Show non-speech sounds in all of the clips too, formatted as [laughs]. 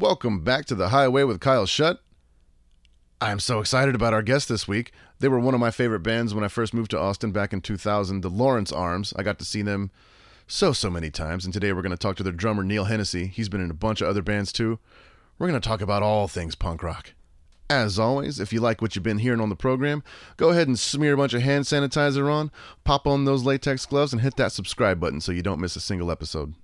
Welcome back to the Highway with Kyle Shutt. I'm so excited about our guest this week. They were one of my favorite bands when I first moved to Austin back in 2000, the Lawrence Arms. I got to see them so, so many times, and today we're going to talk to their drummer, Neil Hennessy. He's been in a bunch of other bands too. We're going to talk about all things punk rock. As always, if you like what you've been hearing on the program, go ahead and smear a bunch of hand sanitizer on, pop on those latex gloves, and hit that subscribe button so you don't miss a single episode.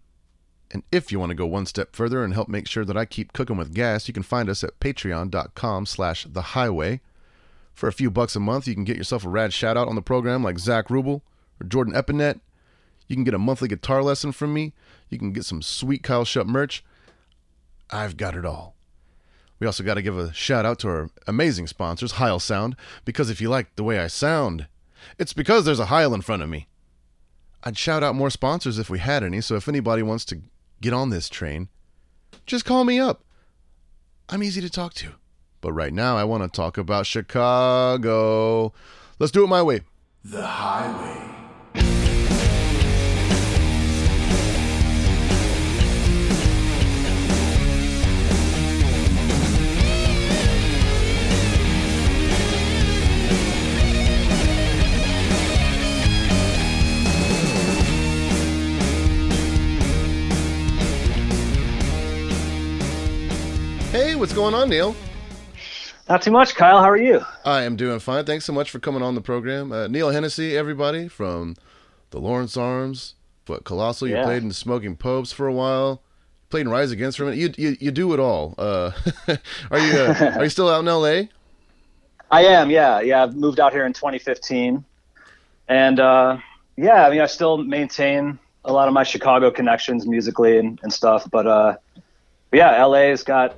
And if you want to go one step further and help make sure that I keep cooking with gas, you can find us at patreon.com slash the highway. For a few bucks a month, you can get yourself a rad shout out on the program like Zach Rubel or Jordan Epinet. You can get a monthly guitar lesson from me. You can get some sweet Kyle Shutt merch. I've got it all. We also got to give a shout out to our amazing sponsors, Heil Sound, because if you like the way I sound, it's because there's a Heil in front of me. I'd shout out more sponsors if we had any, so if anybody wants to get on this train, just call me up. I'm easy to talk to. But right now, I want to talk about Chicago. Let's do it my way. The Highway. Hey, what's going on, Neil? Not too much, Kyle. How are you? I am doing fine. Thanks so much for coming on the program. Uh, Neil Hennessy, everybody, from the Lawrence Arms. But Colossal, you Yeah. played in Smoking Popes for a while. Played in Rise Against for a minute. You, you, you do it all. Uh, [laughs] are you uh, are you still out in L.A.? [laughs] I am. Yeah, yeah. I've moved out here in 2015, and uh, yeah, I mean, I still maintain a lot of my Chicago connections musically and, and stuff. But uh, but yeah, LA's got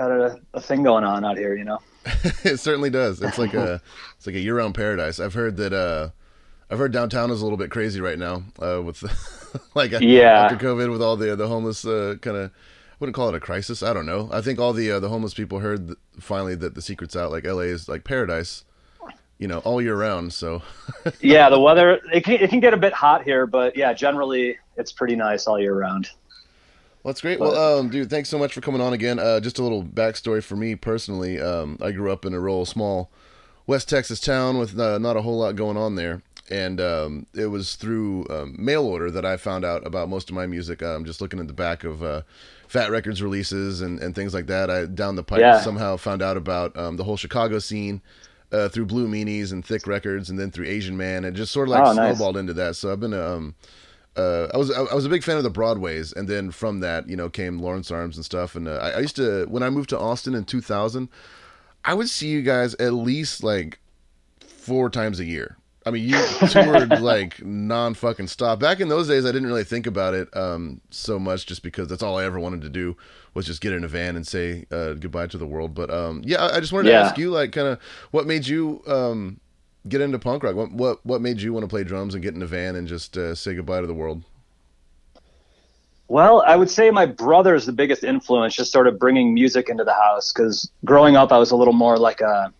got a, a thing going on out here. You know. [laughs] it certainly does. It's like a [laughs] it's like a year round paradise. I've heard that uh I've heard downtown is a little bit crazy right now uh with [laughs] like Yeah. after COVID with all the the homeless uh kind of wouldn't call it a crisis. I don't know. I think all the uh, the homeless people heard th- finally that the secret's out. Like LA is like paradise, you know, all year round. So yeah, the weather it can, it can get a bit hot here, but yeah, generally it's pretty nice all year round. Well, that's great. Well, um, dude, thanks so much for coming on again. Uh, just a little backstory for me personally. Um, I grew up in a rural, small West Texas town with uh, not a whole lot going on there, and um, it was through um, mail order that I found out about most of my music. Um, just looking at the back of uh, Fat Records releases and, and things like that. I down the pipe Yeah. somehow found out about um, the whole Chicago scene. Uh, through Blue Meanies and Thick Records, and then through Asian Man, and just sort of like Oh, nice. snowballed into that. So I've been um, uh, I was I I was a big fan of the Broadways, and then from that, you know, came Lawrence Arms and stuff. And uh, I, I used to when I moved to Austin in 2000, I would see you guys at least like four times a year. I mean, you [laughs] toured like non fucking stop. Back in those days, I didn't really think about it um, so much, just because that's all I ever wanted to do was just get in a van and say uh, goodbye to the world. But um, yeah, I I just wanted Yeah. to ask you, like, kind of what made you um, get into punk rock? What what what made you want to play drums and get in a van and just uh, say goodbye to the world? Well, I would say my brother is the biggest influence, just sort of bringing music into the house. Because growing up, I was a little more like a,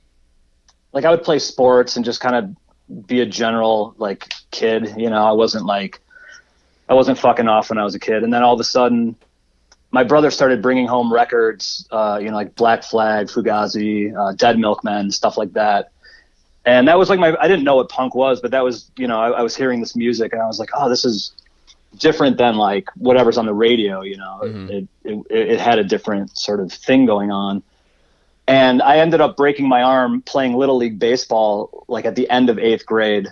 like I would play sports and just kind of be a general like kid. You know, I wasn't like, I wasn't fucking off when I was a kid. And then all of a sudden, my brother started bringing home records, uh, you know, like Black Flag, Fugazi, uh, Dead Milkmen, stuff like that. And that was like my, I didn't know what punk was, but that was, you know, I, I was hearing this music and I was like, oh, this is, different than like whatever's on the radio you know? Mhm. it, it it had a different sort of thing going on. And i ended up breaking my arm playing little league baseball like at the end of eighth grade.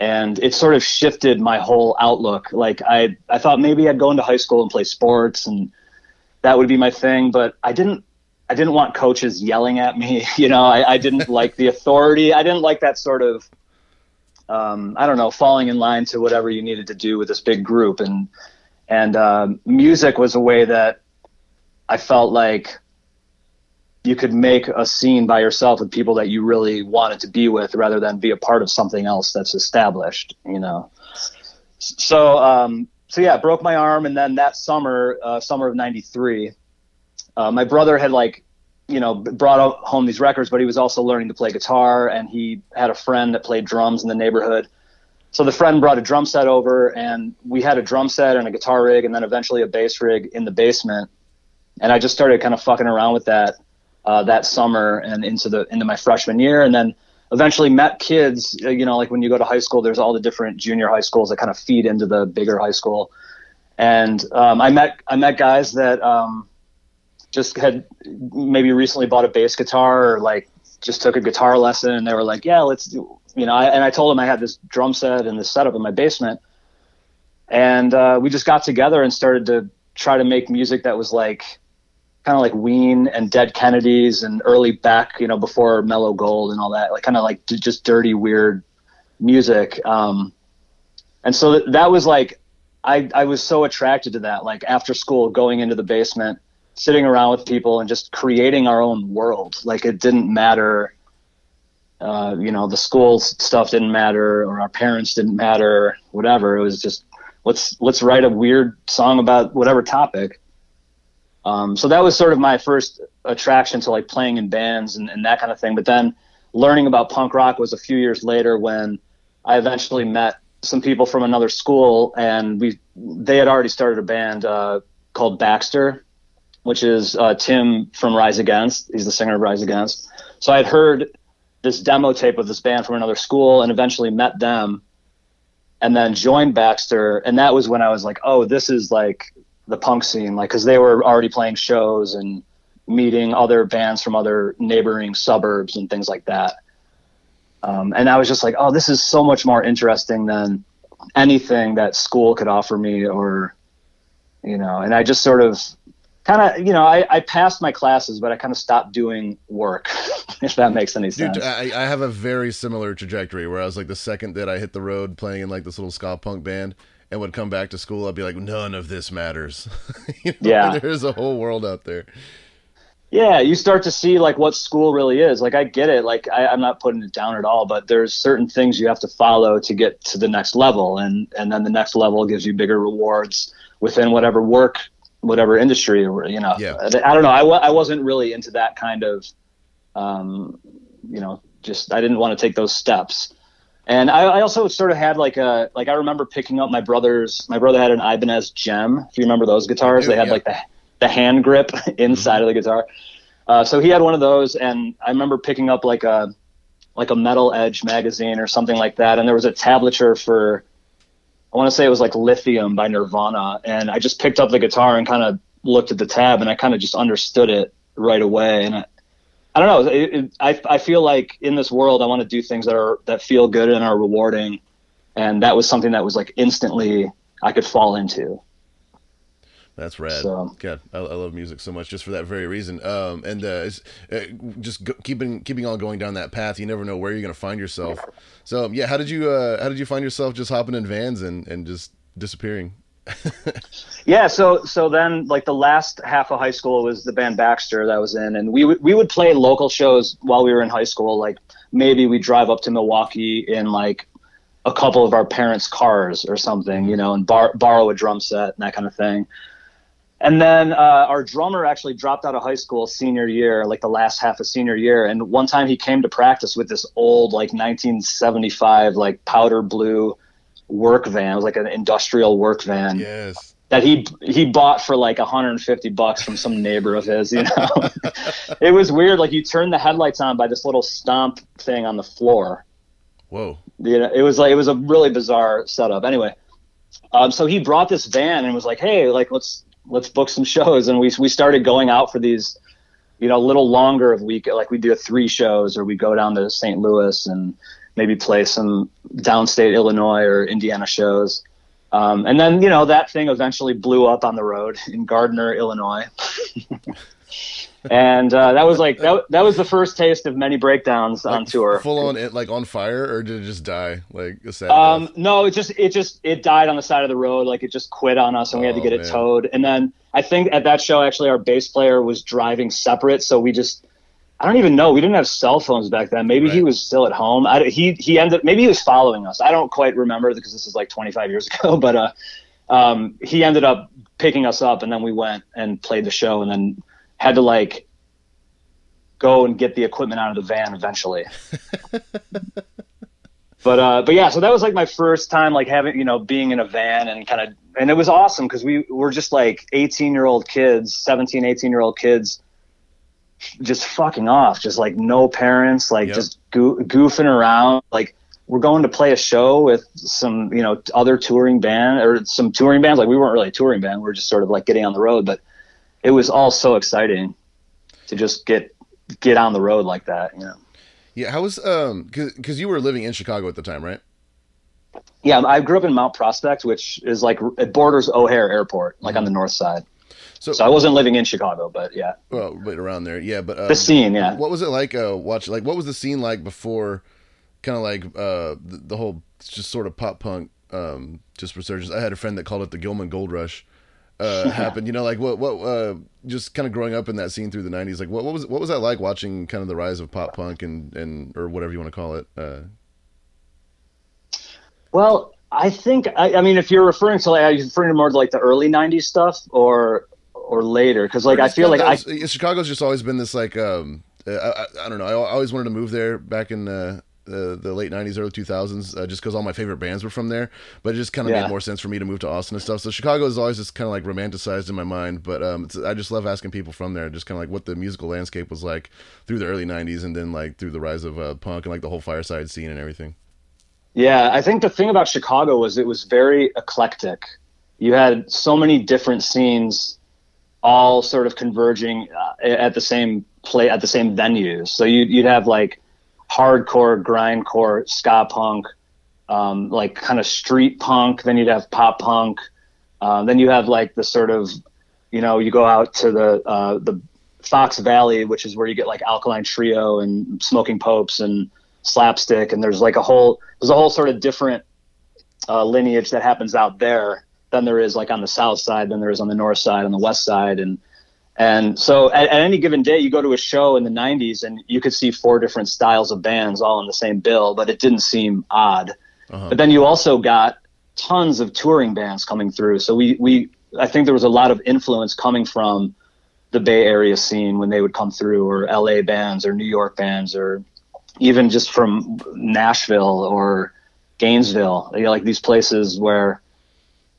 And it sort of shifted my whole outlook. Like i i thought maybe i'd go into high school and play sports and that would be my thing but i didn't i didn't want coaches yelling at me [laughs] you know i, I didn't like the authority. I didn't like that sort of um, I don't know, falling in line to whatever you needed to do with this big group, and and um, music was a way that I felt like you could make a scene by yourself with people that you really wanted to be with, rather than be a part of something else that's established. You know, so um, so yeah, broke my arm, and then that summer, uh, summer of '93, uh, my brother had like you know brought home these records but he was also learning to play guitar and he had a friend that played drums in the neighborhood so the friend brought a drum set over and we had a drum set and a guitar rig and then eventually a bass rig in the basement and I just started kind of fucking around with that uh, that summer and into the into my freshman year, and then eventually met kids. uh, You know, like when you go to high school, there's all the different junior high schools that kind of feed into the bigger high school, and um, I met I met guys that um, just had maybe recently bought a bass guitar or like just took a guitar lesson, and they were like, "Yeah, let's do." You know, I, and I told them I had this drum set and this setup in my basement, and uh, we just got together and started to try to make music that was like kind of like Ween and Dead Kennedys and early Beck, you know, before Mellow Gold and all that, like kind of like just dirty, weird music. Um, and so th- that was like, I, I was so attracted to that, like after school, going into the basement, sitting around with people and just creating our own world. Like it didn't matter, uh, you know, the school stuff didn't matter or our parents didn't matter, whatever. It was just, let's, let's write a weird song about whatever topic. Um, so that was sort of my first attraction to like playing in bands and, and that kind of thing. But then learning about punk rock was a few years later when I eventually met some people from another school and we they had already started a band uh, called Baxter, which is uh, Tim from Rise Against. He's the singer of Rise Against. So I had heard this demo tape of this band from another school and eventually met them and then joined Baxter. And that was when I was like, oh, this is like the punk scene, like because they were already playing shows and meeting other bands from other neighboring suburbs and things like that. Um, and I was just like, oh, this is so much more interesting than anything that school could offer me, or you know. And I just sort of kind of, you know, I, I passed my classes, but I kind of stopped doing work, [laughs] if that makes any sense. Dude, I, I have a very similar trajectory where I was like the second that I hit the road playing in like this little ska punk band and would come back to school, I'd be like, none of this matters. [laughs] you know, Yeah. There's a whole world out there. yeah you start to see like what school really is like i get it like I, i'm not putting it down at all but there's certain things you have to follow to get to the next level and and then the next level gives you bigger rewards within whatever work whatever industry or you know Yeah. i, I don't know. I, I wasn't really into that kind of um you know just i didn't want to take those steps. And I, I also sort of had like a like I remember picking up my brother's my brother had an Ibanez Jem if you remember those guitars. Do, they had yeah. like the the hand grip [laughs] inside of the guitar. Uh, so he had one of those, and I remember picking up like a like a Metal Edge magazine or something like that, and there was a tablature for I want to say it was like Lithium by Nirvana, and I just picked up the guitar and kind of looked at the tab, and I kind of just understood it right away, and I, I don't know, it, it, I I feel like in this world I want to do things that are that feel good and are rewarding, and that was something that was like instantly I could fall into. That's rad. So- God, I, I love music so much just for that very reason. Um, and uh, it's, uh, just go, keeping keeping on going down that path, you never know where you're gonna find yourself. So yeah, how did you uh, how did you find yourself just hopping in vans and, and just disappearing? [laughs] Yeah, so so then like the last half of high school was the band Baxter that I was in, and we would we would play local shows while we were in high school. Like maybe we drive up to Milwaukee in like a couple of our parents' cars or something, you know, and bar- borrow a drum set and that kind of thing. And then uh, our drummer actually dropped out of high school senior year, like the last half of senior year. And one time he came to practice with this old like 1975 like powder blue work van. It was like an industrial work van Yes. that he he bought for like 150 bucks from some neighbor of his. You know, [laughs] it was weird. Like you turn the headlights on by this little stomp thing on the floor. Whoa. You know, it was like it was a really bizarre setup. Anyway, um, so he brought this van and was like, "Hey, like let's let's book some shows." And we we started going out for these, you know, a little longer of week. Like we do three shows, or we go down to St. Louis and maybe play some downstate Illinois or Indiana shows. Um, and then, you know, that thing eventually blew up on the road in Gardner, Illinois. [laughs] and uh, that was like that, that was the first taste of many breakdowns on tour. Full on it like on fire, or did it just die like a sad Um, death? no, it just it just it died on the side of the road. Like it just quit on us, and we had to Oh, get it towed. And then I think at that show, actually, our bass player was driving separate, so we just I don't even know. We didn't have cell phones back then. Maybe he was still at home. I, he he ended up maybe he was following us. I don't quite remember because this is like 25 years [laughs] ago. But uh, um, he ended up picking us up, and then we went and played the show, and then had to like go and get the equipment out of the van eventually. [laughs] but uh, but yeah, so that was like my first time like having you know being in a van and kind of and it was awesome because we were just like 18 year old kids, 17, 18 year old kids, just fucking off, just like no parents, like Yep. just goo- goofing around, like. We're going to play a show with some, you know, other touring band or some touring bands. Like we weren't really a touring band; we were just sort of like getting on the road. But it was all so exciting to just get get on the road like that. You know. Yeah, how was um because you were living in Chicago at the time, right? Yeah, I grew up in Mount Prospect, which is like it borders O'Hare Airport, like on the north side. So, So I wasn't living in Chicago, but yeah, well, right around there, yeah. But um, the scene, yeah. what was it like? Uh, watch like what was the scene like before, kind of like uh the, the whole just sort of pop punk um just resurgence. I had a friend that called it the Gilman Gold Rush. Uh, [laughs] happened, you know, like what, what, uh, just kind of growing up in that scene through the '90s. Like, what, what was, what was that like watching kind of the rise of pop punk and, and, or whatever you want to call it? Uh, Well, I think I, I mean if you're referring to like are you referring to more to like the early '90s stuff or or later, because like I feel like kinda- I Chicago's just always been this like um I, I, I don't know I, always wanted to move there back in uh, the the late '90s early 2000s uh, just because all my favorite bands were from there but it just kind of Yeah. made more sense for me to move to Austin and stuff so Chicago is always just kind of like romanticized in my mind but um it's, I just love asking people from there just kind of like what the musical landscape was like through the early '90s and then like through the rise of uh, punk and like the whole fireside scene and everything. Yeah, I think the thing about Chicago was it was very eclectic. You had so many different scenes, all sort of converging uh, at the same play at the same venues. So you, you'd have like hardcore, grindcore, ska punk, um, like kind of street punk. Then you'd have pop punk. Um, then you have like the sort of, you know, you go out to the uh, the Fox Valley, which is where you get like Alkaline Trio and Smoking Popes and slapstick and there's like a whole there's a whole sort of different uh, lineage that happens out there than there is like on the south side than there is on the north side on the west side and and so at, at any given day you go to a show in the 90s and you could see four different styles of bands all on the same bill but it didn't seem odd Uh-huh. but then you also got tons of touring bands coming through so we we i think there was a lot of influence coming from the bay area scene when they would come through or la bands or new york bands or even just from Nashville or Gainesville, you know, like these places where,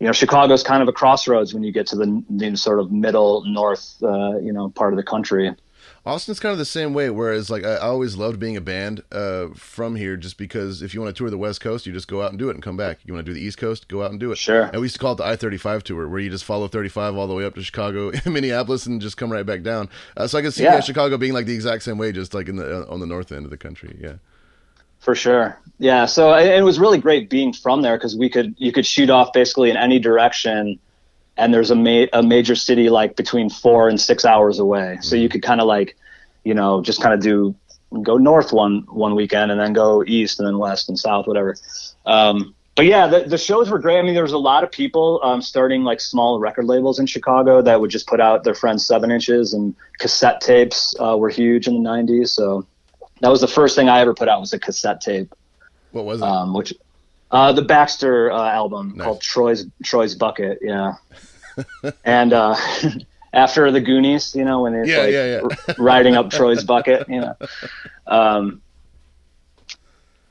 you know, Chicago's kind of a crossroads when you get to the, the sort of middle north, uh, you know, part of the country. Austin's kind of the same way. Whereas, like, I always loved being a band uh, from here, just because if you want to tour the West Coast, you just go out and do it and come back. You want to do the East Coast, go out and do it. Sure. And we used to call it the I thirty five tour, where you just follow thirty five all the way up to Chicago, [laughs] Minneapolis, and just come right back down. Uh, so I can see Yeah. yeah, Chicago being like the exact same way, just like in the uh, on the north end of the country. Yeah. For sure. Yeah. So it, it was really great being from there because we could, you could shoot off basically in any direction. And there's a, ma- a major city like between four and six hours away. So you could kind of like, you know, just kind of do go north one one weekend and then go east and then west and south, whatever. Um, but yeah, the, the shows were great. I mean, there was a lot of people um, starting like small record labels in Chicago that would just put out their friends seven inches and cassette tapes uh, were huge in the '90s. So that was the first thing I ever put out was a cassette tape, What was it? um, which uh, the Baxter uh, album Nice. called Troy's Troy's Bucket. Yeah, [laughs] and uh, [laughs] after the Goonies, you know, when it's Yeah, like yeah, yeah. riding up Troy's [laughs] bucket, you know. Um,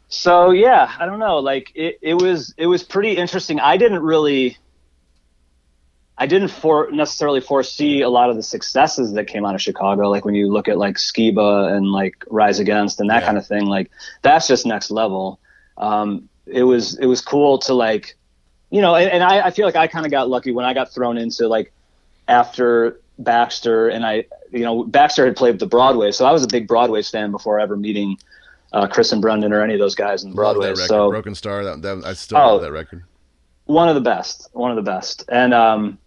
so yeah, I don't know. Like it, it was it was pretty interesting. I didn't really I didn't for necessarily foresee a lot of the successes that came out of Chicago. Like when you look at like Skiba and like Rise Against and that Yeah. kind of thing, like that's just next level. Um, it was it was cool to like, you know, and, and I, I feel like I kind of got lucky when I got thrown into like after Baxter and I, you know, Baxter had played the Broadway, so I was a big Broadway fan before ever meeting uh, Chris and Brendan or any of those guys in Broadway. So Broken Star. That, that I still Oh. love that record. one of the best, one of the best. And um,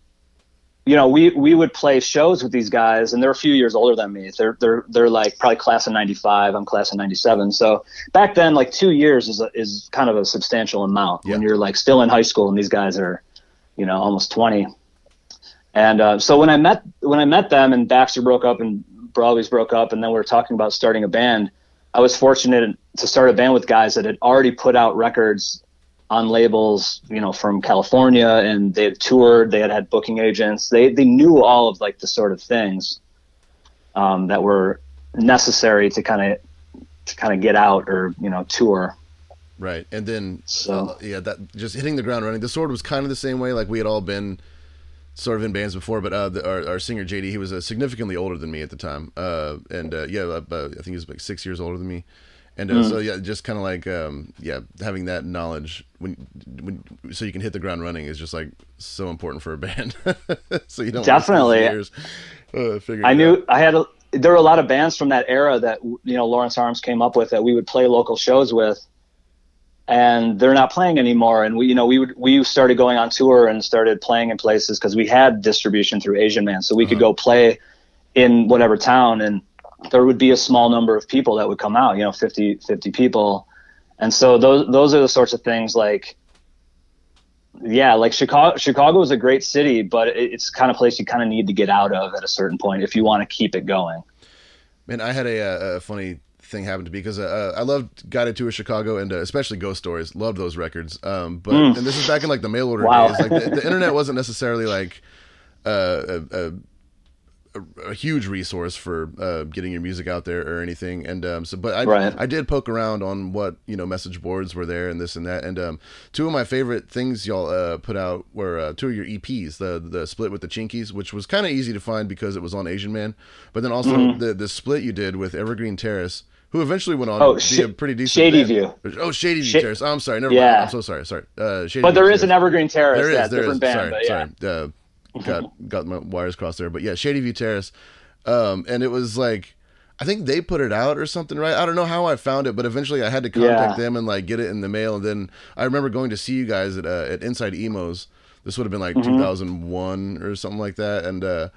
you know, we we would play shows with these guys, and they're a few years older than me. They're they're they're like probably class of '95. I'm class of '97. So back then, like two years is a, is kind of a substantial amount when you're like still in high school, and these guys are, you know, almost 20. And uh, so when I met when I met them, and Baxter broke up, and Broadway's broke up, and then we were talking about starting a band. I was fortunate to start a band with guys that had already put out records on labels, you know, from California, and they had toured. They had had booking agents. They they knew all of like the sort of things um, that were necessary to kind of to kind of get out or you know tour. Right, and then So- uh, yeah, that just hitting the ground running. The sword was kind of the same way. Like we had all been sort of in bands before, but uh, the, our, our singer JD, he was uh, significantly older than me at the time, uh, and uh, yeah, I think he was like six years older than me. And uh, so yeah, just kind of like um, yeah, having that knowledge when when so you can hit the ground running is just like so important for a band. [laughs] so you don't Definitely. years, uh, I it knew out. I had a, there were a lot of bands from that era that you know Lawrence Arms came up with that we would play local shows with, and they're not playing anymore. And we you know we would we started going on tour and started playing in places because we had distribution through Asian Man, so we could go play in whatever town, and there would be a small number of people that would come out, you know, 50, 50 people, and so those those are the sorts of things like yeah, like Chicago. Chicago is a great city, but it- it's kind of place you kind of need to get out of at a certain point if you want to keep it going. Man, I had a, uh, a funny thing happen to me because uh, I loved Guided Tour Chicago and uh, especially Ghost Stories. Loved those records. Um, but and this is back in like the mail order Mm. Wow. days. Like the, the [laughs] internet wasn't necessarily like uh, a, a, a, a huge resource for uh, getting your music out there or anything. And um, so, but I Right. I did poke around on what you know message boards were there and this and that. And um, two of my favorite things y'all uh, put out were uh, two of your EPs. The the split with the Chinkees, which was kind of easy to find because it was on Asian Man. But then also the the split you did with Evergreen Terrace. Who eventually went on Oh, to be a pretty decent Shady band. View. Oh, Shady View Sha- Terrace. Oh, I'm sorry. Never Yeah. mind. I'm so sorry. Sorry. Uh, Shady But View there is Terrace. an Evergreen Terrace. There is, yeah, there different is. band, sorry, yeah. sorry. Uh, got got my wires crossed there, but yeah, Shady View Terrace, um, and it was like, I think they put it out or something, right? I don't know how I found it, but eventually I had to contact Yeah. them and like get it in the mail, and then I remember going to see you guys at uh, at Inside Emo's. This would have been like Mm-hmm. 2001 or something like that, and uh,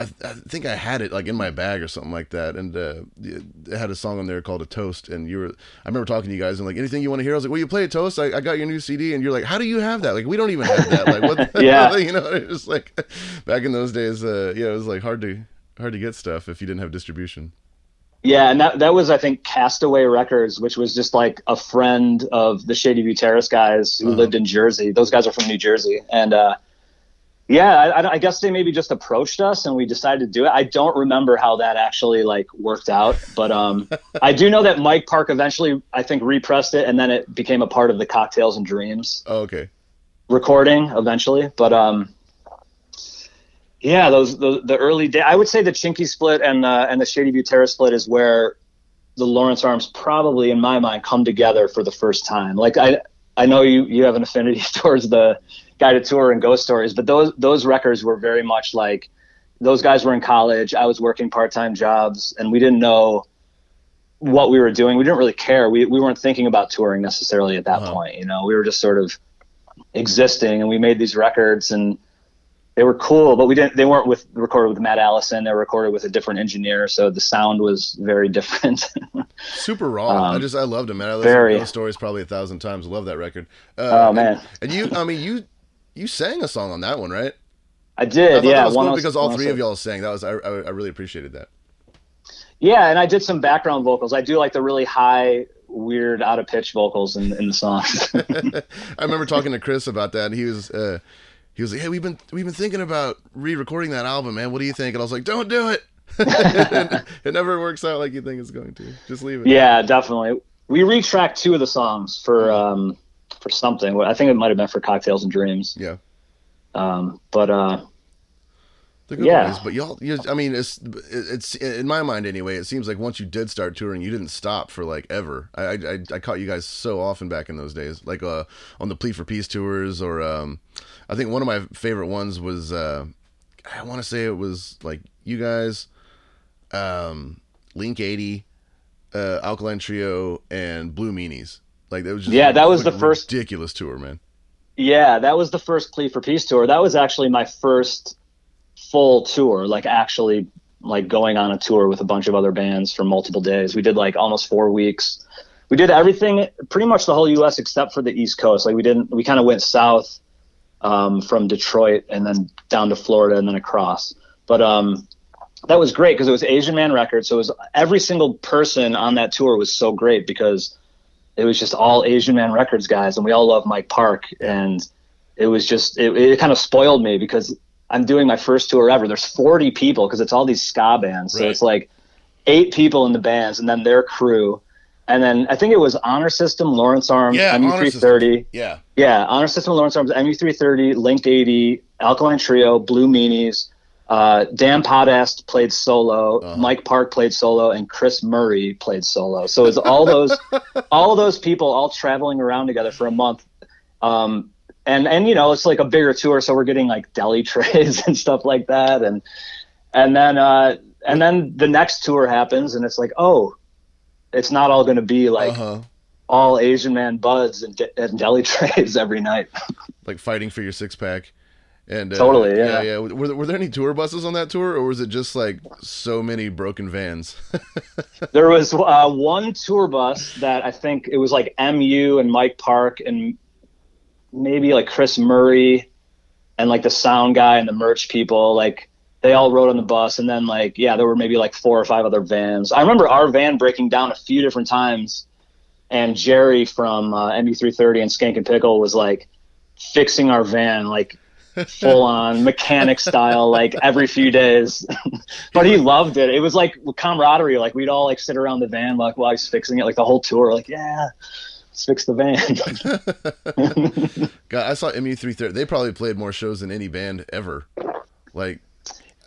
I, I think I had it like in my bag or something like that, and uh, it had a song on there called "A Toast." And you were, I remember talking to you guys and like, anything you want to hear? I was like, "Well, you play a toast? I, I got your new CD." And you're like, "How do you have that? Like, we don't even have that. Like, what? [laughs] The Yeah. [laughs] you know, it was like back in those days. Uh, yeah, it was like hard to hard to get stuff if you didn't have distribution. Yeah, and that that was I think Castaway Records, which was just like a friend of the Shady View Terrace guys who Uh-huh. lived in Jersey. Those guys are from New Jersey, and uh, yeah, I- I, guess they maybe just approached us and we decided to do it. I don't remember how that actually like worked out, but um, [laughs] I do know that Mike Park eventually I think repressed it, and then it became a part of the Cocktails and Dreams Oh, okay. recording eventually. But um, yeah, those, those the early day. I would say the Chinkee split and uh, and the Shady View Terrace split is where the Lawrence Arms probably, in my mind, come together for the first time. Like I I know you you have an affinity [laughs] towards the guided tour and ghost stories, but those those records were very much like those guys were in college. I was working part time jobs, and we didn't know what we were doing. We didn't really care. We we weren't thinking about touring necessarily at that point. You know, we were just sort of existing, and we made these records, and they were cool. But we didn't. They weren't with recorded with Matt Allison. They were recorded with a different engineer, so the sound was very [laughs] different. Super raw. I Um, just I loved him, man. I listened very. to those stories probably a thousand times. Love that record. Uh, Oh, and- man. And, you, I mean, you you sang a song on that one, right? I did. I yeah, that was cool was- because all three was- of y'all sang. That was I, I, I really appreciated that. Yeah, and I did some background vocals. I do like the really high, weird, out of pitch vocals in, in the songs. [laughs] I remember talking to Chris about that, and he was uh, he was like, "Hey, we've been we've been thinking about re-recording that album, man. What do you think?" And I was like, "Don't do it. [laughs] it never works out like you think it's going to. Just leave it." yeah, definitely. We retracked two of the songs for um, for something. I think it might have been for Cocktails and Dreams. Yeah. Um, but uh, The good Yeah. but y'all, you, I mean, it's it's in my mind anyway. It seems like once you did start touring, you didn't stop for like ever. I I, I caught you guys so often back in those days, like uh on the Plea for Peace tours, or um, I think one of my favorite ones was uh, I want to say it was like you guys, um, Link eighty, uh, Alkaline Trio, and Blue Meanies. Like that was just Yeah, that was the first- ridiculous tour, man. yeah, that was the first Plea for Peace tour. That was actually my first full tour, like actually like going on a tour with a bunch of other bands for multiple days. We did like almost four weeks. We did everything, pretty much the whole U.S. except for the East Coast. Like we didn't, we kind of went south um, from Detroit and then down to Florida and then across. But um, that was great because it was Asian Man Records. So it was every single person on that tour was so great because it was just all Asian Man Records guys, and we all love Mike Park, and it was just it, it kind of spoiled me because I'm doing my first tour ever. There's 40 people because it's all these ska bands, so Right. it's like eight people in the bands and then their crew, and then I think it was Honor System, Lawrence Arms, Yeah, MU330. Yeah. Yeah, Honor System, Lawrence Arms, MU330, Linked 80, Alkaline Trio, Blue Meanies. Uh, Dan Potthast played solo, Uh-huh. Mike Park played solo, and Chris Murray played solo. So it's all those, [laughs] all those people all traveling around together for a month. Um, and and you know it's like a bigger tour, so we're getting like deli [laughs] trays and stuff like that, and and then uh, and then the next tour happens, and it's like oh, it's not all going to be like uh-huh. all Asian man buds and, de- and deli [laughs] trays every night. Like fighting for your six pack. And uh, Totally, yeah. yeah, Were there, were there any tour buses on that tour, or was it just like so many broken vans? [laughs] there was uh, one tour bus that I think it was like MU and Mike Park and maybe like Chris Murray and like the sound guy and the merch people. Like they all rode on the bus, and then like yeah, there were maybe like four or five other vans. I remember our van breaking down a few different times, and Jerry from uh, MU330 and Skankin' Pickle was like fixing our van like full on mechanic style like every few days [laughs] but he loved it it was like camaraderie like we'd all like sit around the van like while he's fixing it like the whole tour like yeah let's fix the van [laughs] God, I saw MU330. They probably played more shows than any band ever. Like,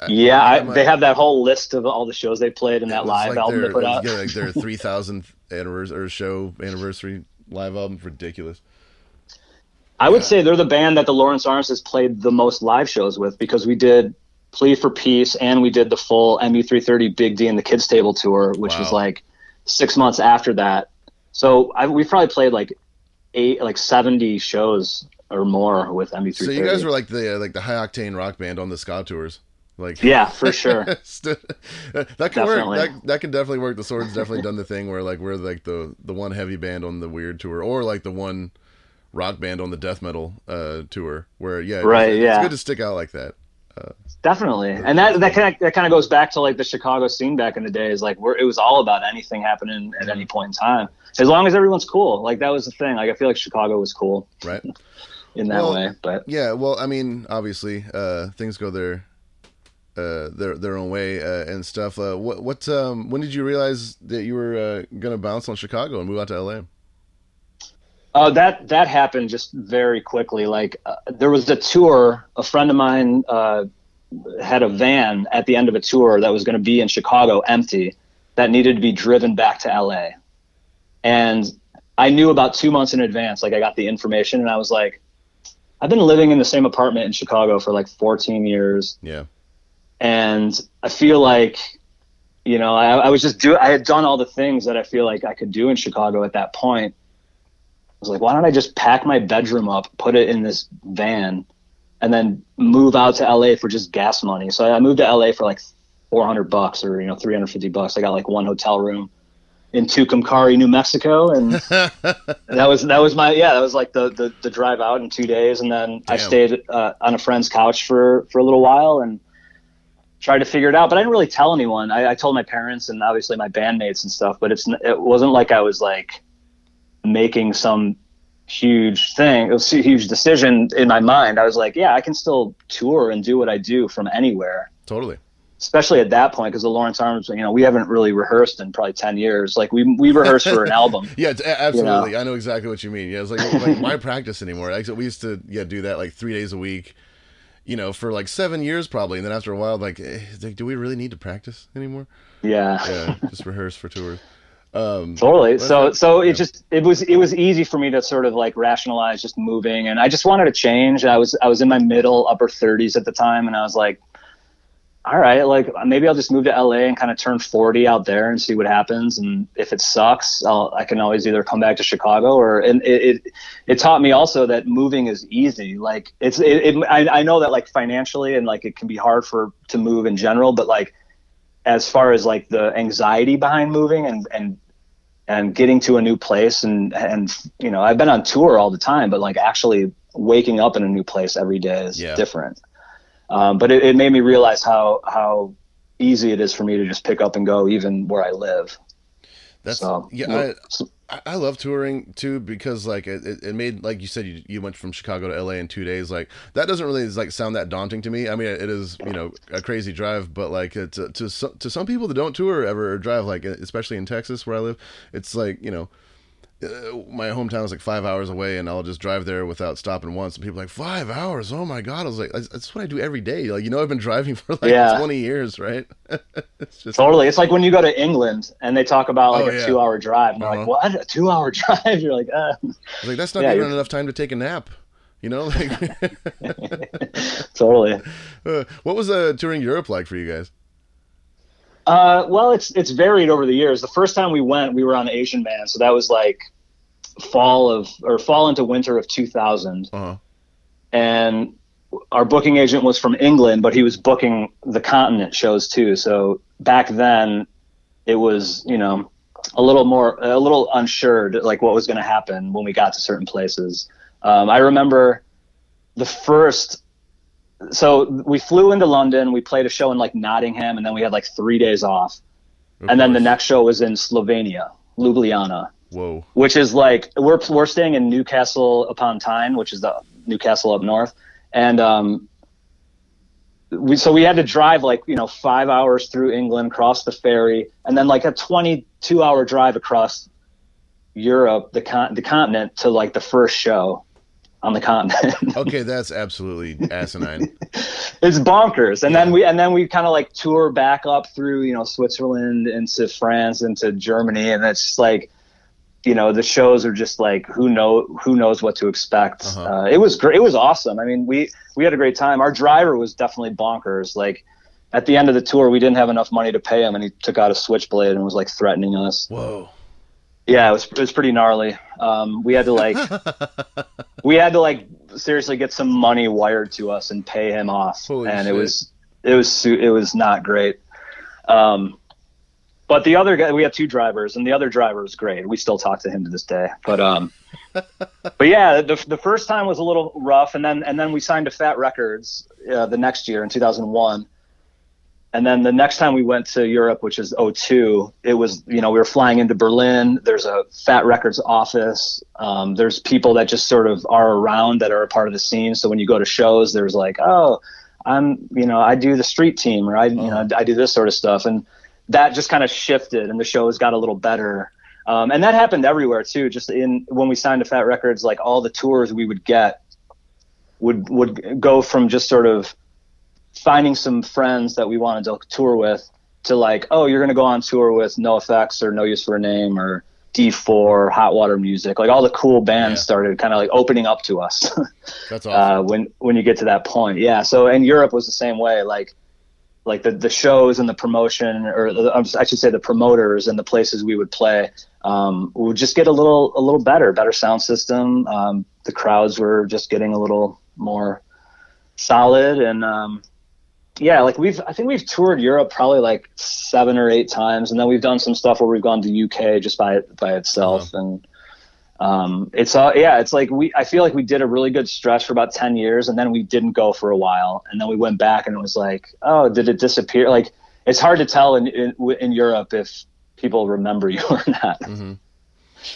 yeah I, my- they have that whole list of all the shows they played in that live like album their, they put out Yeah, like their [laughs] 3000th anniversary or show anniversary live album. Ridiculous. I would say they're the band that the Lawrence Arms has played the most live shows with because we did Plea for Peace and we did the full MU330 Big D and the Kids Table tour, which was like six months after that. So I, we probably played like eight, like 70 shows or more with MU330. So you guys were like the uh, like the high octane rock band on the ska tours. Like yeah, for [laughs] sure. that can Definitely. work. That, that can definitely work. The Sword's definitely done the thing where like we're like the the one heavy band on the weird tour, or like the one rock band on the death metal uh, tour. Where yeah, Right, it's, yeah. it's good to stick out like that. Uh, Definitely, and that that kind of that kind of goes back to like the Chicago scene back in the days, like where it was all about anything happening at any point in time, as long as everyone's cool. Like that was the thing. Like I feel like Chicago was cool Right. [laughs] in that Well, way, but Yeah, well, I mean, obviously, uh, things go their uh, their their own way uh, and stuff. Uh, what what um, when did you realize that you were uh, gonna bounce on Chicago and move out to LA? Oh, that that happened just very quickly. Like uh, there was a tour. A friend of mine uh, had a van at the end of a tour that was going to be in Chicago, empty, that needed to be driven back to LA. And I knew about two months in advance. Like I got the information, and I was like, I've been living in the same apartment in Chicago for like 14 years Yeah, and I feel like, you know, I, I was just do. I had done all the things that I feel like I could do in Chicago at that point. I was like, why don't I just pack my bedroom up, put it in this van, and then move out to LA for just gas money? So I moved to LA for like 400 bucks or you know 350 bucks. I got like one hotel room in Tucumcari, New Mexico, and [laughs] that was that was my yeah that was like the the, the drive out in two days, and then I stayed uh, on a friend's couch for for a little while and tried to figure it out. But I didn't really tell anyone. I, I told my parents and obviously my bandmates and stuff. But it's it wasn't like I was like making some huge thing. It was a huge decision in my mind. I was like, yeah, I can still tour and do what I do from anywhere totally. especially at that point because the Lawrence Arms, you know, we haven't really rehearsed in probably ten years. Like we we rehearsed for an [laughs] album. Yeah, it's, a- absolutely. I know exactly what you mean. Yeah, it's like, like why practice anymore? Like, we used to yeah do that like three days a week, you know, for like seven years probably, and then after a while, like, eh, like do we really need to practice anymore? Yeah, Yeah, [laughs] just rehearse for tours. Um, totally. So so yeah. it just it was it was easy for me to sort of like rationalize just moving, and I just wanted to change. I was I was in my middle upper thirties at the time, and I was like. All right, like maybe I'll just move to LA and kind of turn 40 out there and see what happens. And if it sucks, I'll, I can always either come back to Chicago or and it, it it taught me also that moving is easy. Like it's it, it I, I know that like financially and like it can be hard for to move in general, but like as far as like the anxiety behind moving and and and getting to a new place and and you know I've been on tour all the time, but like actually waking up in a new place every day is Yeah. different. Um, but it, it made me realize how how easy it is for me to just pick up and go even where I live. that's So yeah. I, I, love touring too because like it, it- made like you said you, you went from Chicago to LA in two days. Like that doesn't really like sound that daunting to me. I mean, it is you know a crazy drive, but like it, to to some, to some people that don't tour ever or drive, like especially in Texas where I live, it's like you know uh, my hometown is like five hours away, and I'll just drive there without stopping once. And people are like five hours. Oh my god! I was like, that's, what I do every day. Like you know, I've been driving [laughs] for like Yeah. twenty years, right? [laughs] it's just Totally. It's like when you go to England and they talk about like Oh, a yeah. two hour drive. And Uh-huh. like, what? A two hour [laughs] drive? You're like, uh. I was like that's not Yeah, even you're- enough time to take a nap. You know, like totally. uh, what was uh, touring Europe like for you guys? Uh, well, it's it's varied over the years. The first time we went, we were on Asian Man, so that was like fall of or fall into winter of 2000, Uh-huh. and our booking agent was from England, but he was booking the continent shows too. So back then, it was you know a little more a little unsure like what was going to happen when we got to certain places. Um, I remember the first so we flew into London. We played a show in like Nottingham, and then we had like three days off. Of and then the next show was in Slovenia, Ljubljana, Whoa. which is like we're we're staying in Newcastle upon Tyne, which is the Newcastle up north, and um, we so we had to drive like you know five hours through England, cross the ferry, and then like a twenty-two hour drive across Europe, the con- the continent, to like the first show on the continent. [laughs] Okay, that's absolutely asinine. [laughs] it's bonkers and then we and then we kind of like tour back up through you know switzerland into france into germany and it's just like you know the shows are just like who know who knows what to expect. Uh-huh. uh, it was great it was awesome. I mean we we had a great time. Our driver was definitely bonkers. Like at the end of the tour we didn't have enough money to pay him and he took out a switchblade and was like threatening us. Whoa. yeah it was, it was pretty gnarly. Um, we had to like [laughs] we had to like seriously get some money wired to us and pay him off. Holy and shit. it was it was it was not great. Um but the other guy we have two drivers and the other driver is great we still talk to him to this day but um [laughs] but yeah the, the first time was a little rough and then and then we signed to fat records uh, the next year in 2001 and then the next time we went to Europe, which is 02, it was, you know, we were flying into Berlin. There's a Fat Records office. Um, there's people that just sort of are around that are a part of the scene. So when you go to shows, there's like, oh, I'm, you know, I do the street team or I, you know, I do this sort of stuff. And that just kind of shifted and the shows got a little better. Um, and that happened everywhere too. Just in when we signed to Fat Records, like all the tours we would get would would go from just sort of finding some friends that we wanted to tour with to like, oh, you're going to go on tour with NOFX or No Use for a Name or D4, Hot Water Music. Like all the cool bands Yeah. started kind of like opening up to us [laughs] That's awesome. uh, when when you get to that point. Yeah. So and Europe was the same way. Like like the the shows and the promotion, or the, I should say the promoters and the places we would play, um, would just get a little a little better, better sound system. Um, the crowds were just getting a little more solid and. Um, yeah, like we've I think we've toured Europe probably like seven or eight times, and then we've done some stuff where we've gone to UK just by by itself, and um, it's all yeah, it's like we I feel like we did a really good stretch for about ten years, and then we didn't go for a while, and then we went back, and it was like, oh, did it disappear? Like it's hard to tell in in, in Europe if people remember [laughs] you or not. Mhm.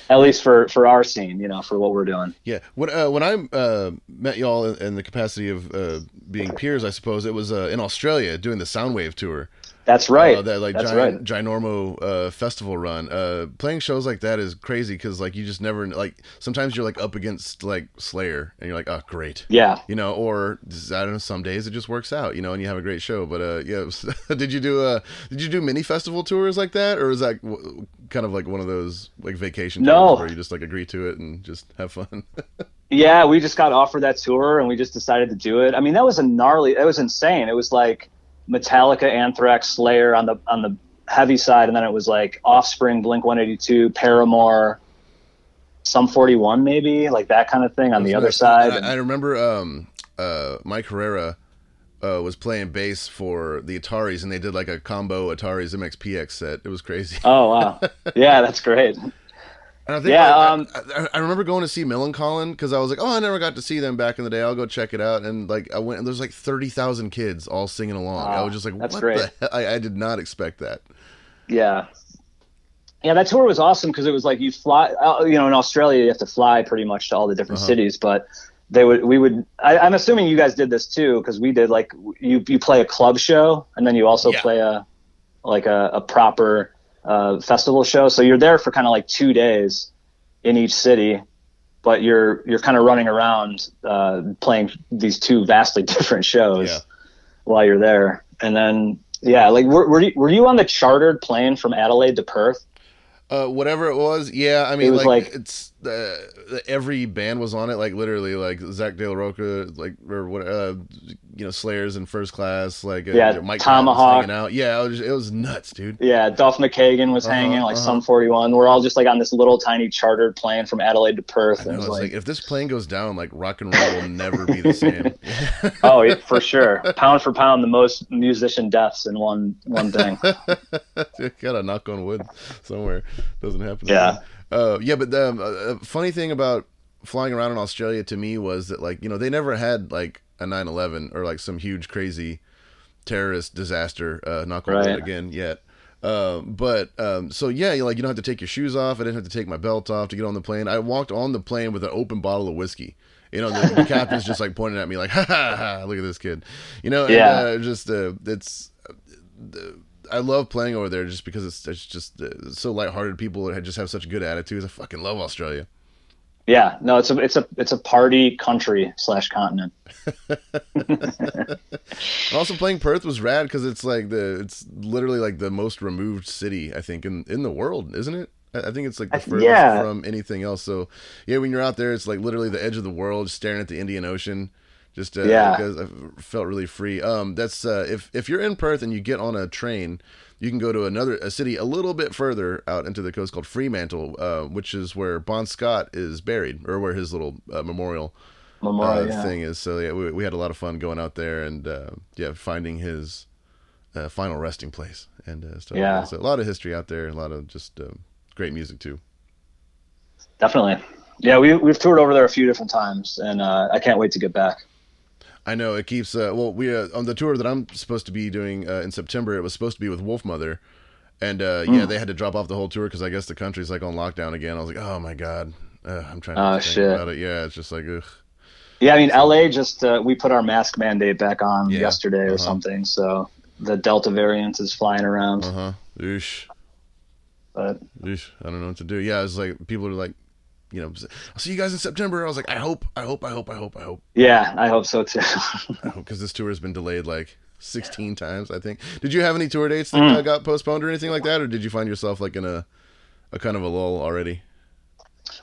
At least for for our scene, you know, for what we're doing. Yeah, when uh, when I uh, met y'all in, in the capacity of uh, being peers, I suppose it was uh, in Australia doing the Soundwave tour. That's right. Uh, that like That's giant, right. ginormo uh, festival run. Uh, playing shows like that is crazy because like you just never like. Sometimes you're like up against like Slayer, and you're like, oh great, Yeah. you know. Or I don't know. Some days it just works out, you know, and you have a great show. But uh, yeah, [laughs] was- did you do uh did you do mini festival tours like that, or is that w- kind of like one of those like vacation tours No. where you just like agree to it and just have fun? [laughs] Yeah, we just got offered that tour and we just decided to do it. I mean, that was a gnarly. It was insane. It was like Metallica, Anthrax, Slayer on the on the heavy side, and then it was like Offspring, Blink One Eighty Two, Paramore, Sum Forty One, maybe like that kind of thing on the other side. I, I remember um, uh, Mike Herrera uh, was playing bass for the Ataris, and they did like a combo Ataris MXPX set. It was crazy. oh wow, [laughs] yeah, that's great. And I think Yeah, like, um, I, I, I remember going to see Millencolin because I was like, oh, I never got to see them back in the day. I'll go check it out. And like I went, and there's like thirty thousand kids all singing along. I was just like, that's what great. I, I did not expect that. Yeah. Yeah, that tour was awesome because it was like you fly. Uh, you know, in Australia you have to fly pretty much to all the different Uh-huh. cities, but they would we would. I, I'm assuming you guys did this too because we did. Like you you play a club show and then you also Yeah. play a like a, a proper uh, festival show. So you're there for kind of like two days in each city, but you're you're kind of running around uh, playing these two vastly [laughs] different shows Yeah. while you're there. And then yeah, like were were you, were you on the chartered plane from Adelaide to Perth? Uh, whatever it was, yeah. I mean, was like, like- it's uh, every band was on it. Like literally, like Zack de la Rocha, like or what, uh, you know, Slayers in First Class, like uh, Yeah, Mike Tomahawk. hanging out. Yeah, it was, it was nuts, dude. Yeah, Duff McKagan was Uh-huh, hanging like uh-huh. Sum 41. We're all just like on this little tiny chartered plane from Adelaide to Perth. And know, was it's like, like, if this plane goes down, like rock and roll will never be the same. [laughs] [laughs] oh, yeah, for sure, pound for pound, the most musician deaths in one one thing. [laughs] Gotta knock on wood somewhere. Doesn't happen. Yeah. Uh, yeah, but the um, uh, funny thing about flying around in Australia to me was that like you know they never had like a 9/11 or like some huge crazy terrorist disaster. Uh, knock on Right. again yet. Um, but um, so yeah, you like you don't have to take your shoes off. I didn't have to take my belt off to get on the plane. I walked on the plane with an open bottle of whiskey. You know, the, the [laughs] captain's just like pointing at me like, [laughs] ha ha ha, look at this kid. You know, and, Yeah. uh, just uh, it's I love playing over there just because it's, it's just uh, it's so lighthearted. People that just have such good attitudes. I fucking love Australia. Yeah, no, it's a it's a it's a party country slash continent. [laughs] [laughs] Also playing Perth was rad because it's like the it's literally like the most removed city I think in in the world, isn't it? I think it's like the furthest yeah. from anything else. So yeah, when you're out there, it's like literally the edge of the world, staring at the Indian Ocean. Just uh, Yeah. because I felt really free. Um, that's uh, if if you're in Perth and you get on a train, you can go to another a city a little bit further out into the coast called Fremantle, uh, which is where Bon Scott is buried, or where his little uh, memorial Memorial, uh, yeah. thing is. So yeah, we, we had a lot of fun going out there and uh, yeah, finding his uh, final resting place and uh, stuff. Yeah. so a lot of history out there, a lot of just um, great music too. Definitely. Yeah, we we've toured over there a few different times, and uh, I can't wait to get back. I know it keeps. Uh, well, we uh, on the tour that I'm supposed to be doing uh, in September. It was supposed to be with Wolfmother, and uh, Hmm. yeah, they had to drop off the whole tour because I guess the country's like on lockdown again. I was like, oh my god, uh, I'm trying to Oh, think shit. about it. Yeah, it's just like ugh. Yeah, I mean, LA just uh, we put our mask mandate back on Yeah, yesterday or uh-huh. something, so the Delta variant is flying around. Uh huh. But Oosh. I don't know what to do. Yeah, it's like people are like, you know, I'll see you guys in September. I was like, I hope, I hope, I hope, I hope, I hope. yeah, I hope so too. [laughs] because this tour has been delayed like 16 times i think did you have any tour dates that Mm. got postponed or anything like that or did you find yourself like in a, a kind of a lull already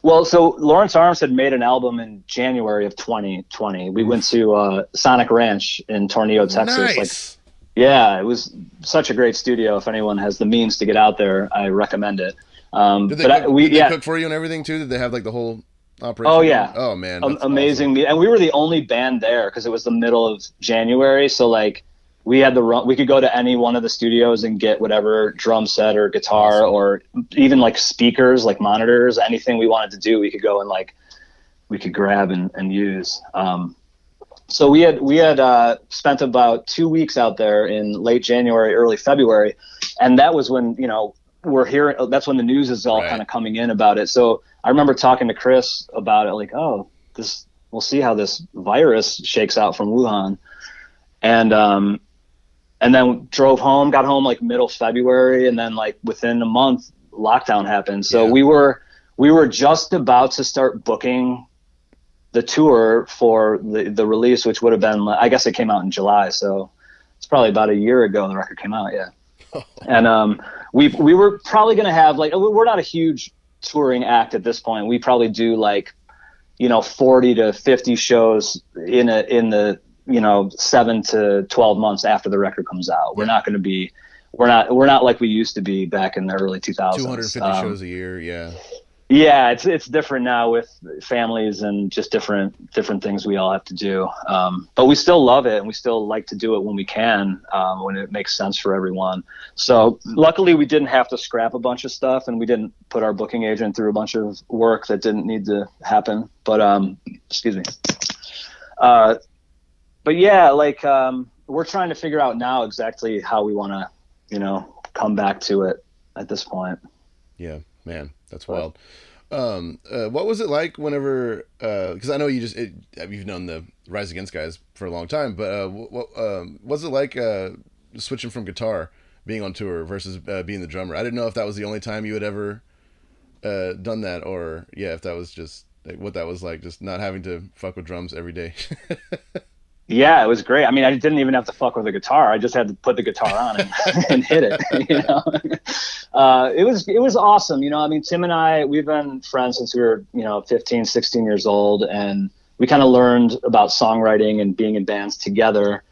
well, so Lawrence Arms had made an album in January of 2020. We went to uh, Sonic Ranch in Tornillo, Texas. Like, nice yeah, it was such a great studio. If anyone has the means to get out there, I recommend it. Um, did they, but cook, I, we did they yeah, cook for you and everything too? Did they have like the whole operation? Oh, yeah. oh man Am- amazing me and we were the only band there because it was the middle of january so like we had the run we could go to any one of the studios and get whatever drum set or guitar Awesome. or even like speakers like monitors anything we wanted to do we could go and like we could grab and, and use. Um, so we had we had uh, spent about two weeks out there in late january early february and that was when you know we're hearing that's when the news is all Right. kind of coming in about it. So i remember talking to chris about it like oh this we'll see how this virus shakes out from wuhan. And um and then drove home got home like middle february and then like within a month lockdown happened. So Yeah. we were we were just about to start booking the tour for the the release which would have been i guess it came out in july. So it's probably about a year ago the record came out yeah. [laughs] And um we we were probably going to have like we're not a huge touring act at this point. We probably do like you know 40 to 50 shows in a in the you know 7 to 12 months after the record comes out. We're Yeah. not going to be we're not we're not like we used to be back in the early 2000s 250 Um, shows a year yeah yeah, it's it's different now with families and just different different things we all have to do. Um, but we still love it and we still like to do it when we can, um, when it makes sense for everyone. So luckily we didn't have to scrap a bunch of stuff and we didn't put our booking agent through a bunch of work that didn't need to happen. But um, excuse me. Uh, but yeah, like um, we're trying to figure out now exactly how we want to, you know, come back to it at this point. Yeah, man, that's wild. Um, uh, what was it like whenever? Because uh, I know you just it, you've known the Rise Against guys for a long time, but uh, what um, was it like uh, switching from guitar, being on tour versus uh, being the drummer? I didn't know if that was the only time you had ever uh, done that, or yeah, if that was just like, what that was like, just not having to fuck with drums every day. [laughs] Yeah, it was great. I mean, I didn't even have to fuck with the guitar. I just had to put the guitar on and, [laughs] [laughs] and hit it. [laughs] You know, uh, it was it was awesome. You know, I mean, Tim and I we've been friends since we were you know 15, 16 years old, and we kind of learned about songwriting and being in bands together.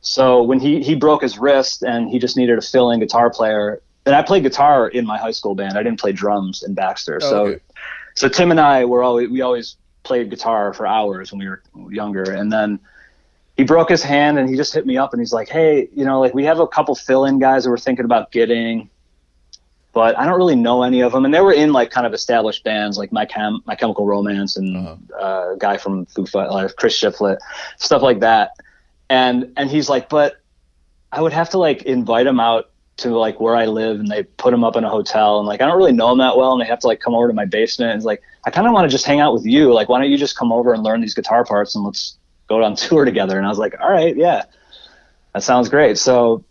So when he he broke his wrist and he just needed a fill-in guitar player, and I played guitar in my high school band. I didn't play drums in Baxter. Oh, so okay. so Tim and I were always we always played guitar for hours when we were younger, and then he broke his hand and he just hit me up and he's like, Hey, you know, like we have a couple fill in guys that we're thinking about getting, but I don't really know any of them. And they were in like kind of established bands like My, Chem- My Chemical Romance and Uh-huh. uh, a guy from Foo Fighters, Chris Shiflett, stuff like that. And, and he's like, but I would have to like invite him out to like where I live and they put him up in a hotel and like I don't really know him that well and they have to like come over to my basement and it's like I kind of want to just hang out with you like why don't you just come over and learn these guitar parts and let's go on tour together and I was like all right yeah that sounds great so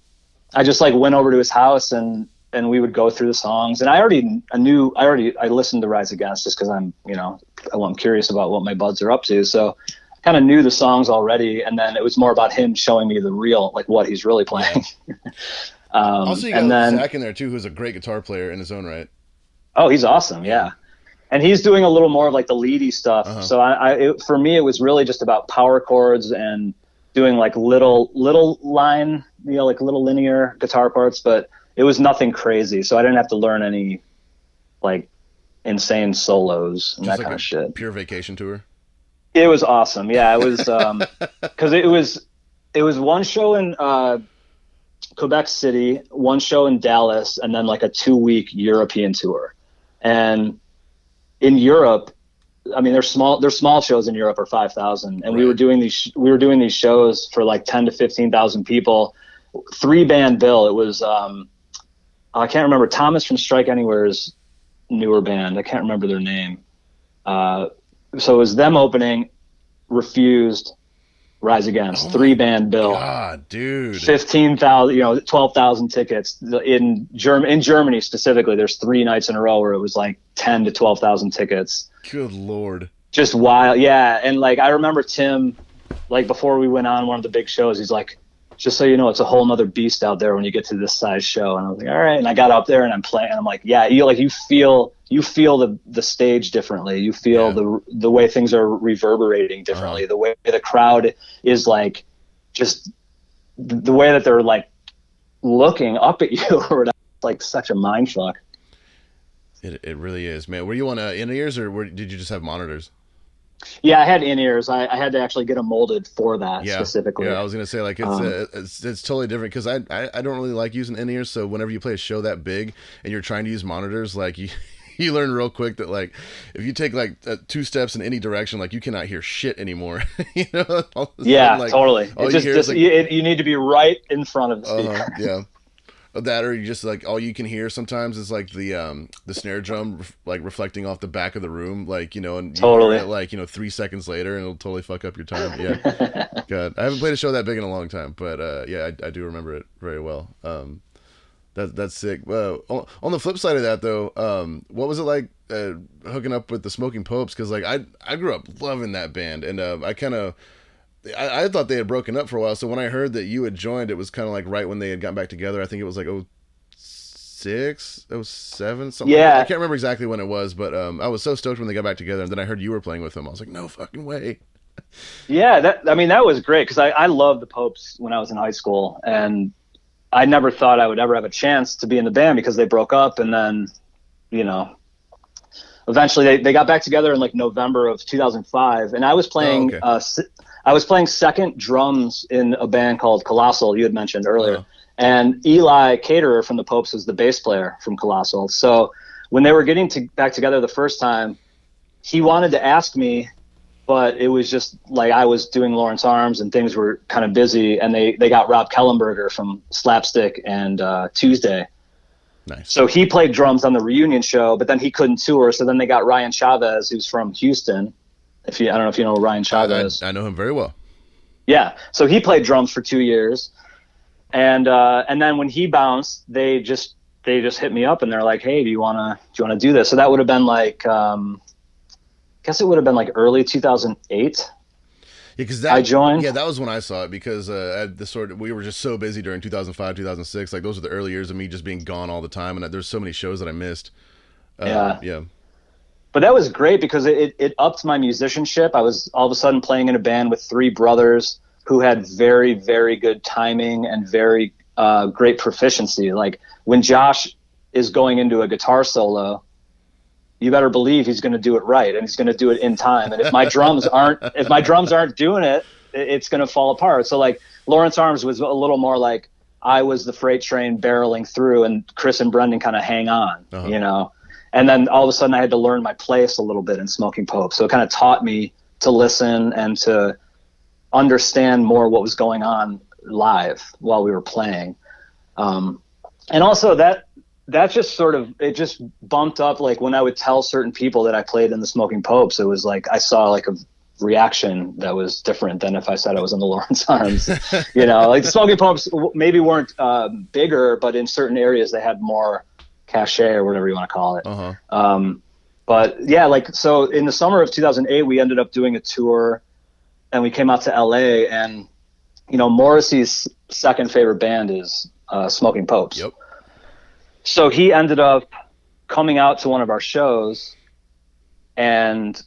I just like went over to his house and and we would go through the songs and I already I knew I already I listened to Rise Against just because I'm you know I'm curious about what my buds are up to so I kind of knew the songs already and then it was more about him showing me the real like what he's really playing [laughs] um, also, you got and then Zach in there too, who's a great guitar player in his own right. Oh, he's awesome. Yeah. And he's doing a little more of like the leady stuff. Uh-huh. So I, I it, for me, it was really just about power chords and doing like little, little line, you know, like little linear guitar parts, but it was nothing crazy. So I didn't have to learn any like insane solos and Just that like kind of shit. pure vacation tour. It was awesome. Yeah, it was um [laughs] 'cause it was it was one show in uh, Quebec City, one show in Dallas, and then like a two week European tour. And in Europe, I mean, there's small there's small shows in Europe are five thousand, and we were doing these we were doing these shows for like ten to fifteen thousand people, three band bill. It was um, I can't remember Thomas from Strike Anywhere's newer band. I can't remember their name. Uh, so it was them opening, refused, rise against, Oh three band bill. God, dude. Fifteen thousand, you know, twelve thousand tickets in Germ in Germany specifically. There's three nights in a row where it was like ten to twelve thousand tickets. Good lord. Just wild, yeah. And like I remember Tim, like before we went on one of the big shows, he's like, "Just so you know, it's a whole nother beast out there when you get to this size show." And I was like, "All right." And I got up there and I'm playing. And I'm like, "Yeah, you like you feel you feel the the stage differently. You feel Yeah. the the way things are reverberating differently. Uh-huh. The way the crowd is like just the way that they're like looking up at [laughs] you or. It's like such a mind fuck. It, it really is, man. Were you on uh, in ears or were, did you just have monitors? Yeah, I had in ears. I, I had to actually get them molded for that Yeah, specifically. Yeah, I was gonna say like it's Um, uh, it's, it's totally different because I, I I don't really like using in ears. So whenever you play a show that big and you're trying to use monitors, like [laughs] you. [laughs] You learn real quick that like if you take like uh, two steps in any direction, like you cannot hear shit anymore. [laughs] you know? [laughs] Sudden, Yeah, like, totally. all It you just, hear is, just like- you, it, you need to be right in front of the speaker. Uh-huh, yeah. That or you just like all you can hear sometimes is like the um the snare drum like reflecting off the back of the room like you know and you Totally. it, like you know three seconds later and it'll totally fuck up your time yeah God I haven't played a show that big in a long time but uh yeah I, I do remember it very well um that that's sick uh, on, the flip side of that though um what was it like uh, hooking up with the Smoking Popes because like I I grew up loving that band and uh, I kind of I, I thought they had broken up for a while. So when I heard that you had joined, it was kind of like right when they had gotten back together. I think it was like oh six, oh seven, something. Yeah. that. I can't remember exactly when it was, but um, I was so stoked when they got back together. And then I heard you were playing with them. I was like, no fucking way. Yeah, that I mean that was great because I, I loved the Popes when I was in high school, and I never thought I would ever have a chance to be in the band because they broke up, and then, you know, eventually they, they got back together in like November of 2005, and I was playing okay. uh, I was playing second drums in a band called Colossal you had mentioned earlier, Uh-huh. and Eli Caterer from the Popes was the bass player from Colossal. So when they were getting to, back together the first time, he wanted to ask me but it was just like I was doing Lawrence Arms and things were kind of busy, and they they got Rob Kellenberger from Slapstick and uh, Tuesday, Nice. So he played drums on the reunion show, but then he couldn't tour. So then they got Ryan Chavez, who's from Houston. If you, I don't know if you know Ryan Chavez. I know him very well. Yeah. So he played drums for two years, and uh, and then when he bounced, they just they just hit me up and they're like, "Hey, do you wanna do you wanna do this?" So that would have been like, um, I guess it would have been like early 2008. Yeah, because that I joined. Yeah, that was when I saw it because uh, at the sort of we were just so busy during 2005, 2006. Like those were the early years of me just being gone all the time, and there's so many shows that I missed. Uh, Yeah. yeah, but that was great because it, it, it upped my musicianship. I was all of a sudden playing in a band with three brothers who had very, very good timing and very uh, great proficiency. Like when Josh is going into a guitar solo, you better believe he's going to do it right and he's going to do it in time. And if my drums aren't, [laughs] if my drums aren't doing it, it- it's going to fall apart. So like Lawrence Arms was a little more like I was the freight train barreling through and Chris and Brendan kind of hang on, Uh-huh. you know? And then all of a sudden I had to learn my place a little bit in Smoking Pope. So it kind of taught me to listen and to understand more what was going on live while we were playing. Um, and also that that just sort of it just bumped up like when I would tell certain people that I played in the Smoking Popes, it was like I saw like a reaction that was different than if I said I was in the [laughs] Lawrence Arms. you know, like the Smoking Popes maybe weren't um, bigger, but in certain areas they had more cachet or whatever you want to call it. uh huh. Um, but yeah, like so in the summer of 2008, we ended up doing a tour, and we came out to LA, and you know Morrissey's second favorite band is uh, Smoking Popes. Yep. So he ended up coming out to one of our shows, and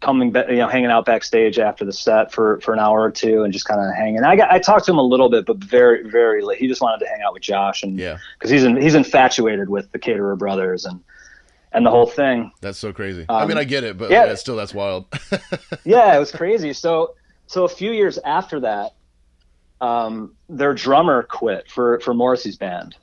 coming back, you know, hanging out backstage after the set for for an hour or two, and just kind of hanging. I got I talked to him a little bit, but very very late. He just wanted to hang out with Josh, and Yeah, because he's in, he's infatuated with the Caterer Brothers and and the whole thing. that's so crazy. I Um, mean, I get it, but yeah. yeah, still, that's wild. [laughs] Yeah, it was crazy. So so a few years after that, um, their drummer quit for for Morrissey's band,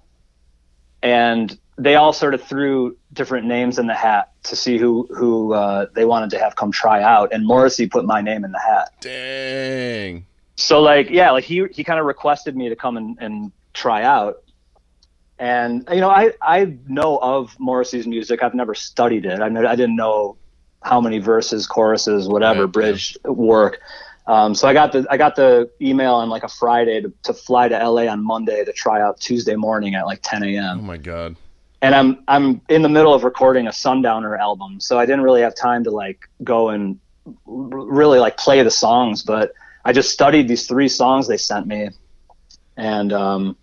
and they all sort of threw different names in the hat to see who who uh, they wanted to have come try out, and Morrissey put my name in the hat. Dang. so like yeah like he he kind of requested me to come and, and try out. And you know i i know of morrissey's music. I've never studied it. I mean i didn't know how many verses choruses whatever Right, bridge work um, so i got the i got the email on like a friday to, to fly to la on monday to try out tuesday morning at like 10 a.m. Oh my god. and i'm i'm in the middle of recording a sundowner album so i didn't really have time to like go and r- really like play the songs but i just studied these three songs they sent me and um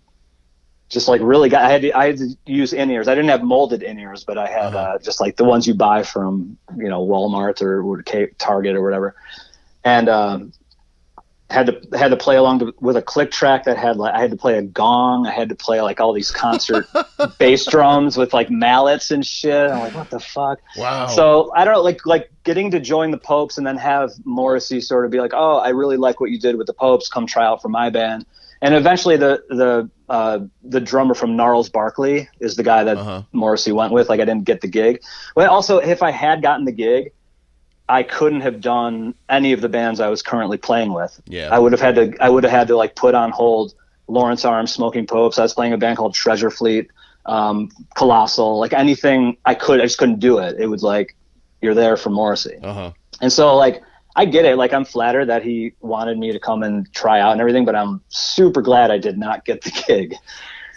just like really got i had to, i had to use in-ears i didn't have molded in-ears but i had Uh-huh. uh, just like the ones you buy from you know walmart or, or target or whatever and um had to had to play along to, with a click track that had like I had to play a gong. I had to play like all these concert [laughs] bass drums with like mallets and shit. I'm like, what the fuck? Wow. So I don't know, like like getting to join the Popes and then have Morrissey sort of be like, oh, I really like what you did with the Popes. Come try out for my band. And eventually, the the uh, the drummer from Gnarls Barkley is the guy that Uh-huh. Morrissey went with. Like I didn't get the gig. But also, if I had gotten the gig, I couldn't have done any of the bands I was currently playing with. Yeah. I would have had to I would have had to like put on hold Lawrence Arms, Smoking Popes. I was playing a band called Treasure Fleet, um, Colossal, like anything I could. I just couldn't do it. It was like you're there for Morrissey, Uh huh. and so like I get it. Like I'm flattered that he wanted me to come and try out and everything, but I'm super glad I did not get the gig.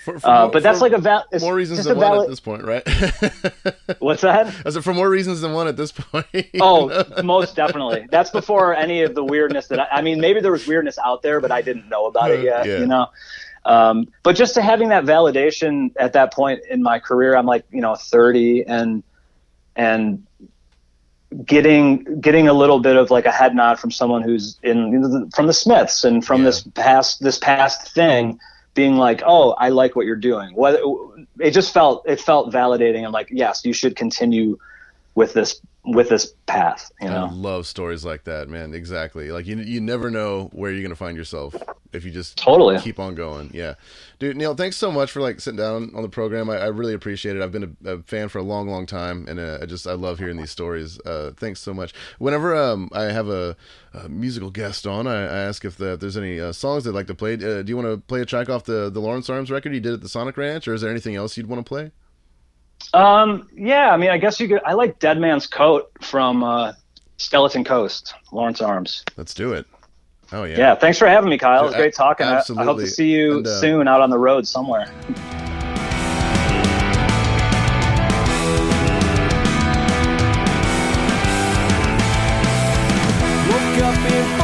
For, for Uh, more- but that's like a val- more reasons than one at this point, right? [laughs] What's that? I said for more reasons than one at this point. [laughs] Oh, most definitely. That's before any of the weirdness that I, I mean, maybe there was weirdness out there, but I didn't know about it yet, Yeah. you know? Um, but just to having that validation at that point in my career, I'm like, you know, 30 and, and getting, getting a little bit of like a head nod from someone who's in, from the Smiths and from Yeah. this past, this past thing being like, oh, I like what you're doing. What it just felt, it felt validating. I'm like, yes, you should continue with this with this path. You know, I love stories like that, man. Exactly. Like you, you never know where you're gonna find yourself if you just totally keep on going. Yeah, dude. Neil, thanks so much for like sitting down on the program. I, I really appreciate it. I've been a, a, fan for a long, long time, and uh, I just I love hearing these stories. Uh, thanks so much. Whenever um, I have a, a musical guest on, I, I ask if, the, if, there's any uh, songs they'd like to play. Uh, do you want to play a track off the the Lawrence Arms record you did at the Sonic Ranch, or is there anything else you'd want to play? Um, yeah, I mean, I guess you could. I like Dead Man's Coat from uh, Skeleton Coast, Lawrence Arms. Let's do it. Oh yeah. Yeah. Thanks for having me, Kyle. It was great talking. Absolutely. I, I hope to see you and, uh, soon out on the road somewhere. much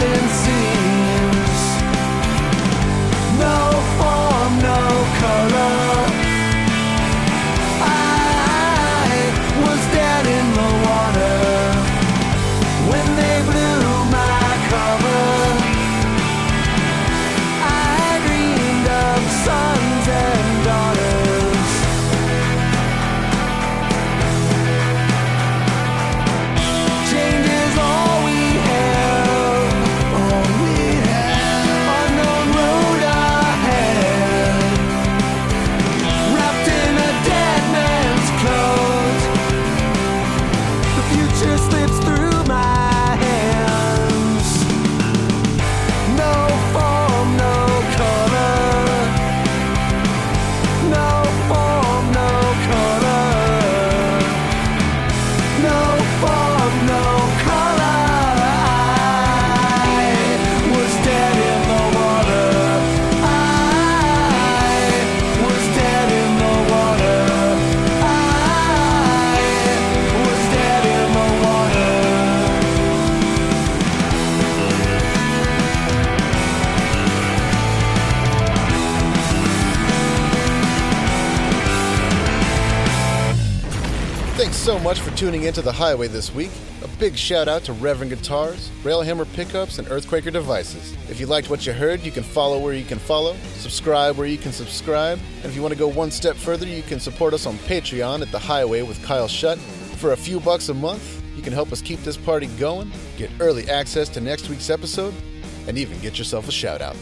for tuning into the highway this week. A big shout out to Reverend Guitars, Railhammer Pickups, and Earthquaker Devices. If you liked what you heard, you can follow where you can follow, subscribe where you can subscribe, and if you want to go one step further, you can support us on Patreon at the highway with Kyle Shutt. For a few bucks a month, you can help us keep this party going, get early access to next week's episode, and even get yourself a shout out.